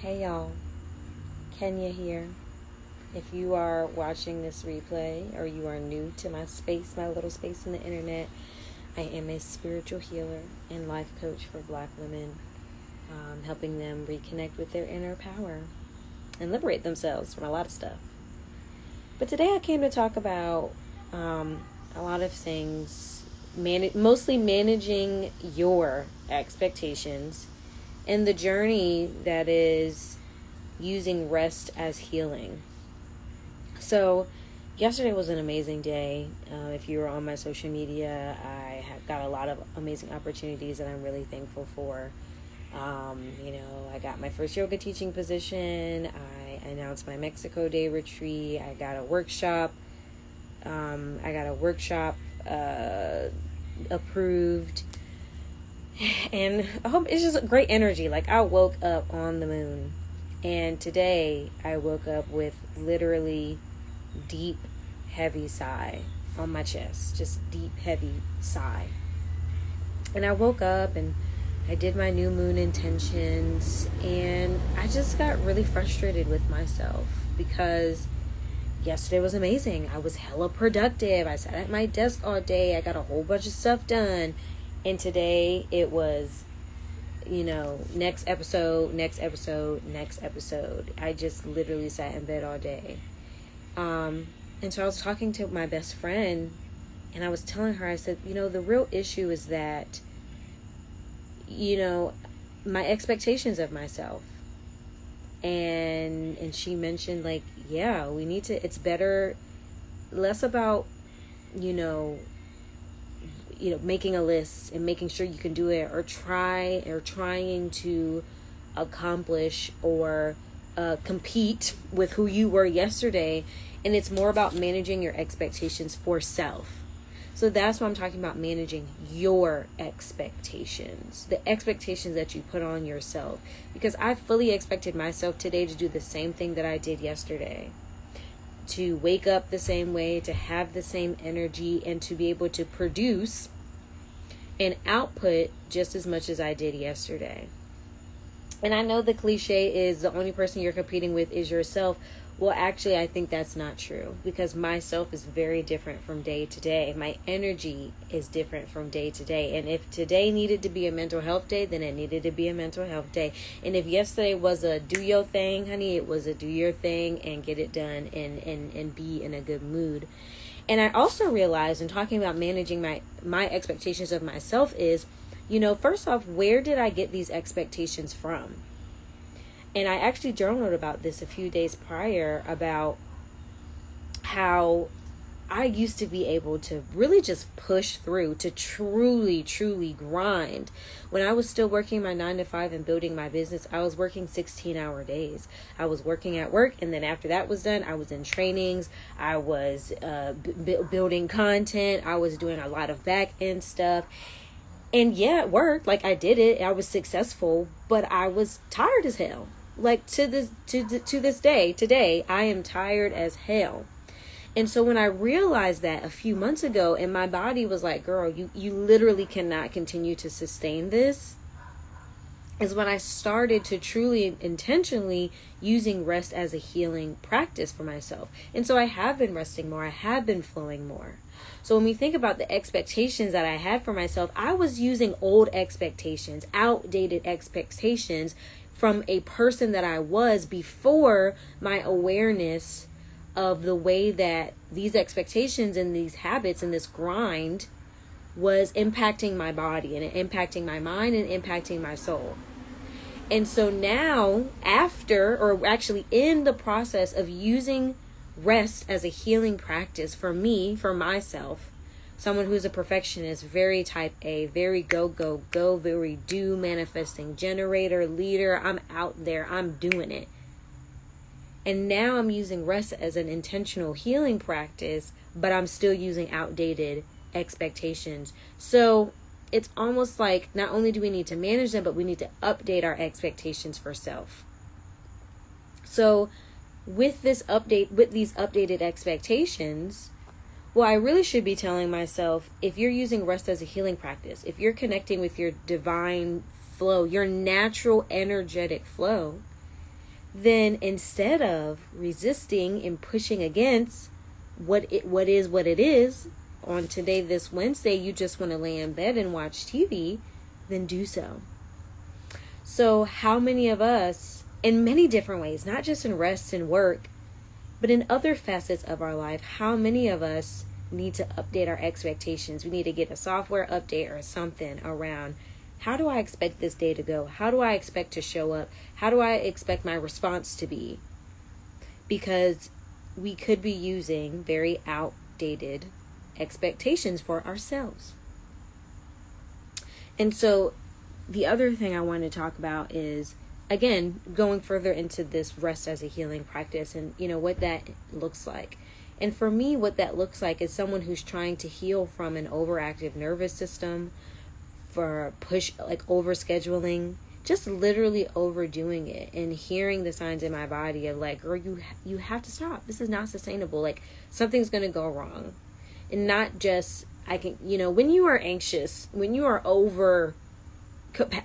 Hey y'all, Kenya here. If you are watching this replay or you are new to my space, my little space in the internet, I am a spiritual healer and life coach for black women, um, helping them reconnect with their inner power and liberate themselves from a lot of stuff. But today I came to talk about um, a lot of things, man- mostly managing your expectations and the journey that is using rest as healing. So, yesterday was an amazing day. Uh, if you were on my social media, I have got a lot of amazing opportunities that I'm really thankful for. Um, you know, I got my first yoga teaching position. I announced my Mexico Day retreat. I got a workshop. Um, I got a workshop uh, approved and I hope it's just great energy. Like I woke up on the moon, and today I woke up with literally deep, heavy sigh on my chest, just deep, heavy sigh. And I woke up and I did my new moon intentions, and I just got really frustrated with myself because yesterday was amazing. I was hella productive. I sat at my desk all day. I got a whole bunch of stuff done and today it was you know next episode next episode next episode. I just literally sat in bed all day. Um and so i was talking to my best friend and i was telling her i said you know the real issue is that you know my expectations of myself. And and she mentioned like yeah we need to it's better less about you know you know making a list and making sure you can do it or try or trying to accomplish or uh, compete with who you were yesterday. And it's more about managing your expectations for self. So that's why i'm talking about managing your expectations the expectations that you put on yourself. Because i fully expected myself today to do the same thing that i did yesterday to wake up the same way, to have the same energy, and to be able to produce and output just as much as I did yesterday. And I know the cliche is the only person you're competing with is yourself. Well, actually, I think that's not true because myself is very different from day to day. My energy is different from day to day. And if today needed to be a mental health day, then it needed to be a mental health day. And if yesterday was a do your thing, honey, it was a do your thing and get it done and, and, and be in a good mood. And I also realized in talking about managing my, my expectations of myself is, you know, first off, where did I get these expectations from? And I actually journaled about this a few days prior about how I used to be able to really just push through to truly, truly grind. When I was still working my nine to five and building my business, I was working 16 hour days. I was working at work, and then after that was done, I was in trainings, I was uh, b- building content, I was doing a lot of back end stuff. And yeah, it worked. Like I did it, I was successful, but I was tired as hell like to this to to this day today i am tired as hell. And so when i realized that a few months ago and my body was like girl you you literally cannot continue to sustain this is when i started to truly intentionally using rest as a healing practice for myself. And so i have been resting more. I have been flowing more. So when we think about the expectations that I had for myself, I was using old expectations, outdated expectations from a person that I was before my awareness of the way that these expectations and these habits and this grind was impacting my body and impacting my mind and impacting my soul. And so now, after, or actually in the process of using rest as a healing practice for me, for myself, someone who's a perfectionist, very type A, very go, go, go, very do, manifesting generator, leader. I'm out there, I'm doing it. And now I'm using rest as an intentional healing practice, but I'm still using outdated expectations. So it's almost like not only do we need to manage them, but we need to update our expectations for self. So with this update, with these updated expectations, well, I really should be telling myself if you're using rest as a healing practice, if you're connecting with your divine flow, your natural energetic flow, then instead of resisting and pushing against what it what is what it is on today this Wednesday you just want to lay in bed and watch TV, then do so. So how many of us in many different ways, not just in rest and work, but in other facets of our life, how many of us need to update our expectations? We need to get a software update or something around how do I expect this day to go? How do I expect to show up? How do I expect my response to be? Because we could be using very outdated expectations for ourselves. And so, the other thing I want to talk about is again going further into this rest as a healing practice and you know what that looks like. And for me, what that looks like is someone who's trying to heal from an overactive nervous system, for push like over scheduling just literally overdoing it and hearing the signs in my body of like girl you you have to stop. This is not sustainable. Like something's going to go wrong. And not just i can you know when you are anxious when you are over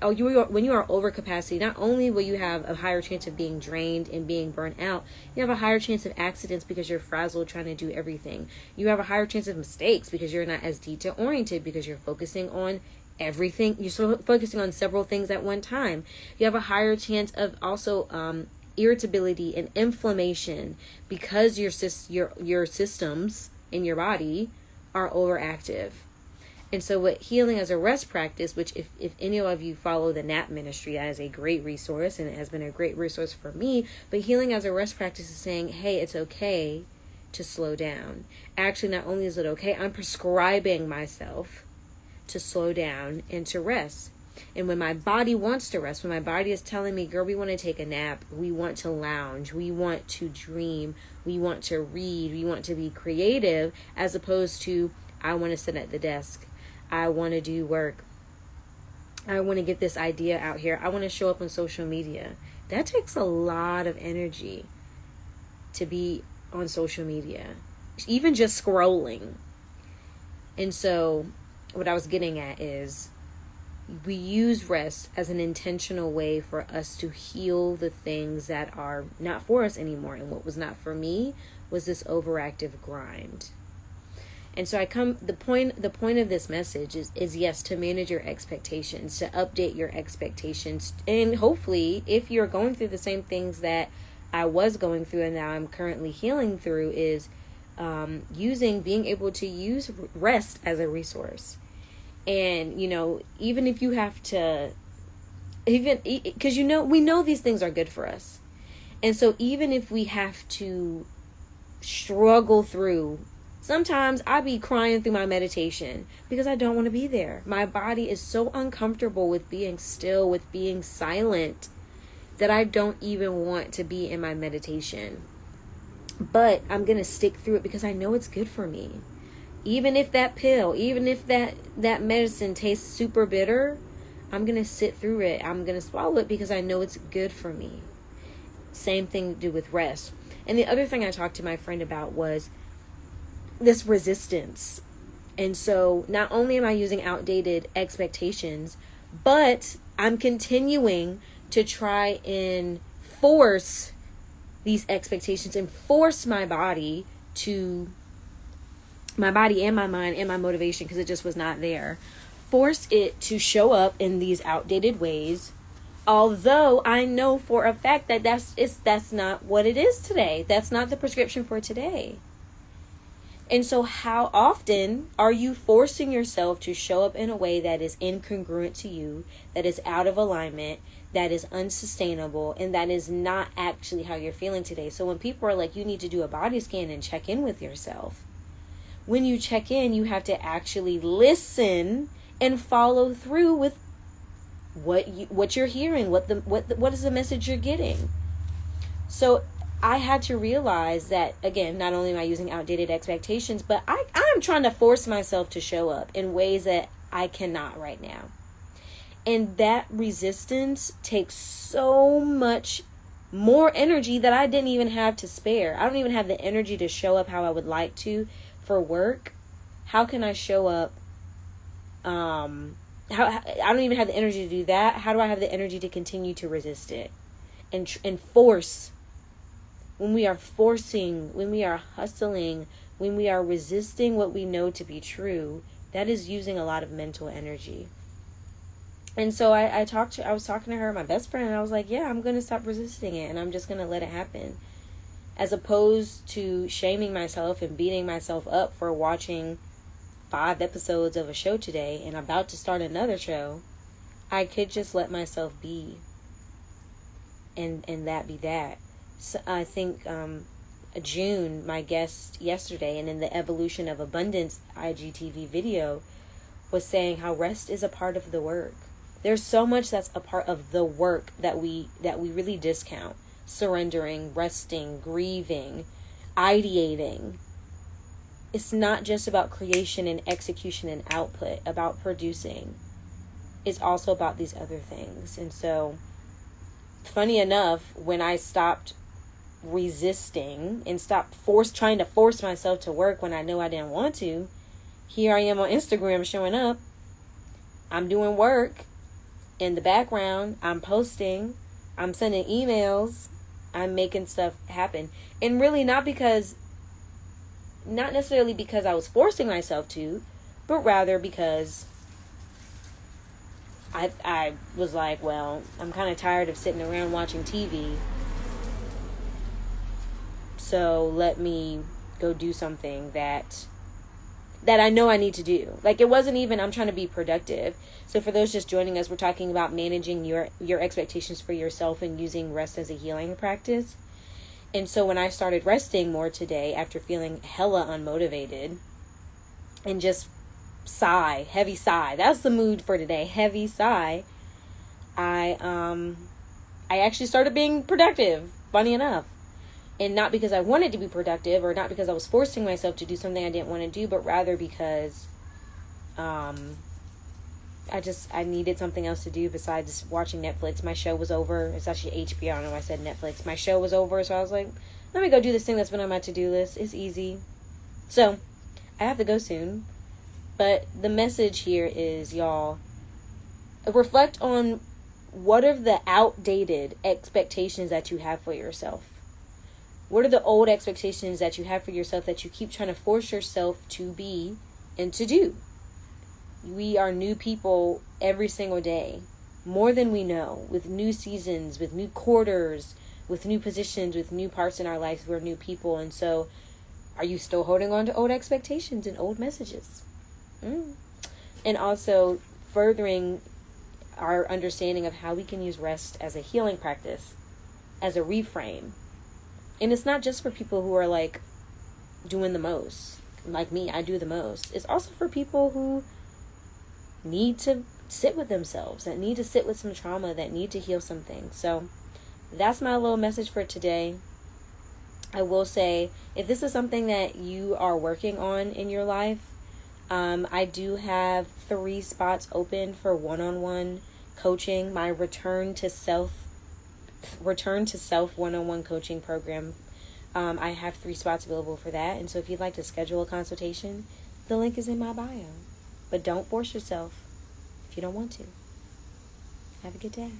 oh, you are, when you are over capacity, not only will you have a higher chance of being drained and being burnt out, you have a higher chance of accidents because you're frazzled trying to do everything. You have a higher chance of mistakes because you're not as detail oriented because you're focusing on everything you're so focusing on several things at one time you have a higher chance of also um, irritability and inflammation because your your your systems in your body are overactive and so what healing as a rest practice which if, if any of you follow the nap ministry that is a great resource and it has been a great resource for me but healing as a rest practice is saying hey it's okay to slow down. Actually not only is it okay i'm prescribing myself to slow down and to rest. And when my body wants to rest, when my body is telling me, girl, we want to take a nap, we want to lounge, we want to dream, we want to read, we want to be creative, as opposed to, I want to sit at the desk, I want to do work, I want to get this idea out here, I want to show up on social media. That takes a lot of energy to be on social media, even just scrolling. And so what I was getting at is we use rest as an intentional way for us to heal the things that are not for us anymore. And what was not for me was this overactive grind. And so I come the point the point of this message is is yes to manage your expectations, to update your expectations. And hopefully if you're going through the same things that I was going through and now I'm currently healing through is um, using being able to use rest as a resource. And you know even if you have to even because you know we know these things are good for us. And so even if we have to struggle through sometimes i be crying through my meditation because i don't want to be there. My body is so uncomfortable with being still with being silent that i don't even want to be in my meditation. But i'm gonna stick through it because i know it's good for me. Even if that pill even if that that medicine tastes super bitter i'm gonna sit through it. I'm gonna swallow it because i know it's good for me. Same thing to do with rest. And the other thing i talked to my friend about was this resistance. And so not only am i using outdated expectations but i'm continuing to try and force these expectations and force my body to my body and my mind and my motivation because it just was not there force it to show up in these outdated ways although i know for a fact that that's it's that's not what it is today. That's not the prescription for today and so how often are you forcing yourself to show up in a way that is incongruent to you that is out of alignment that is unsustainable and that is not actually how you're feeling today so when people are like you need to do a body scan and check in with yourself when you check in, you have to actually listen and follow through with what you what you're hearing, what the what the, what is the message you're getting. So I had to realize that again, not only am I using outdated expectations, but I I'm trying to force myself to show up in ways that I cannot right now. And that resistance takes so much more energy that I didn't even have to spare. I don't even have the energy to show up how I would like to for work, how can I show up? Um, how I don't even have the energy to do that. How do I have the energy to continue to resist it? and and force when we are forcing, when we are hustling, when we are resisting what we know to be true, that is using a lot of mental energy. And so I, I talked to I was talking to her, my best friend, and I was like, Yeah, I'm gonna stop resisting it and I'm just gonna let it happen. As opposed to shaming myself and beating myself up for watching five episodes of a show today and about to start another show, I could just let myself be and and that be that. I think um, June, my guest yesterday, and in the evolution of abundance IGTV video, was saying how rest is a part of the work. There's so much that's a part of the work that we that we really discount. Surrendering, resting, grieving, ideating. It's not just about creation and execution and output, about producing. It's also about these other things. And so funny enough, when I stopped resisting and stop force trying to force myself to work when I knew I didn't want to, here I am on Instagram showing up. I'm doing work in the background. I'm posting. I'm sending emails. I'm making stuff happen. And really not because not necessarily because I was forcing myself to, but rather because I I was like, well, I'm kind of tired of sitting around watching TV. So let me go do something that that I know I need to do. Like it wasn't even I'm trying to be productive. So for those just joining us, we're talking about managing your your expectations for yourself and using rest as a healing practice. And so when I started resting more today after feeling hella unmotivated and just sigh, heavy sigh. That's the mood for today, heavy sigh. I um I actually started being productive, funny enough. And not because I wanted to be productive or not because I was forcing myself to do something I didn't want to do, but rather because um I just I needed something else to do besides watching Netflix. My show was over. It's actually HBO. I know I said Netflix. My show was over, so I was like, let me go do this thing that's been on my to do list. It's easy. So I have to go soon. But the message here is, y'all, reflect on what are the outdated expectations that you have for yourself. What are the old expectations that you have for yourself that you keep trying to force yourself to be and to do? We are new people every single day, more than we know, with new seasons, with new quarters, with new positions, with new parts in our lives. We're new people. And so, are you still holding on to old expectations and old messages? Mm. And also furthering our understanding of how we can use rest as a healing practice, as a reframe. And it's not just for people who are like doing the most. Like me, I do the most. It's also for people who need to sit with themselves, that need to sit with some trauma, that need to heal something. So that's my little message for today. I will say if this is something that you are working on in your life, um, I do have three spots open for one-on-one coaching. My return to self, return to self one-on-one coaching program. Um, I have three spots available for that, and so if you'd like to schedule a consultation, the link is in my bio. But don't force yourself if you don't want to. Have a good day.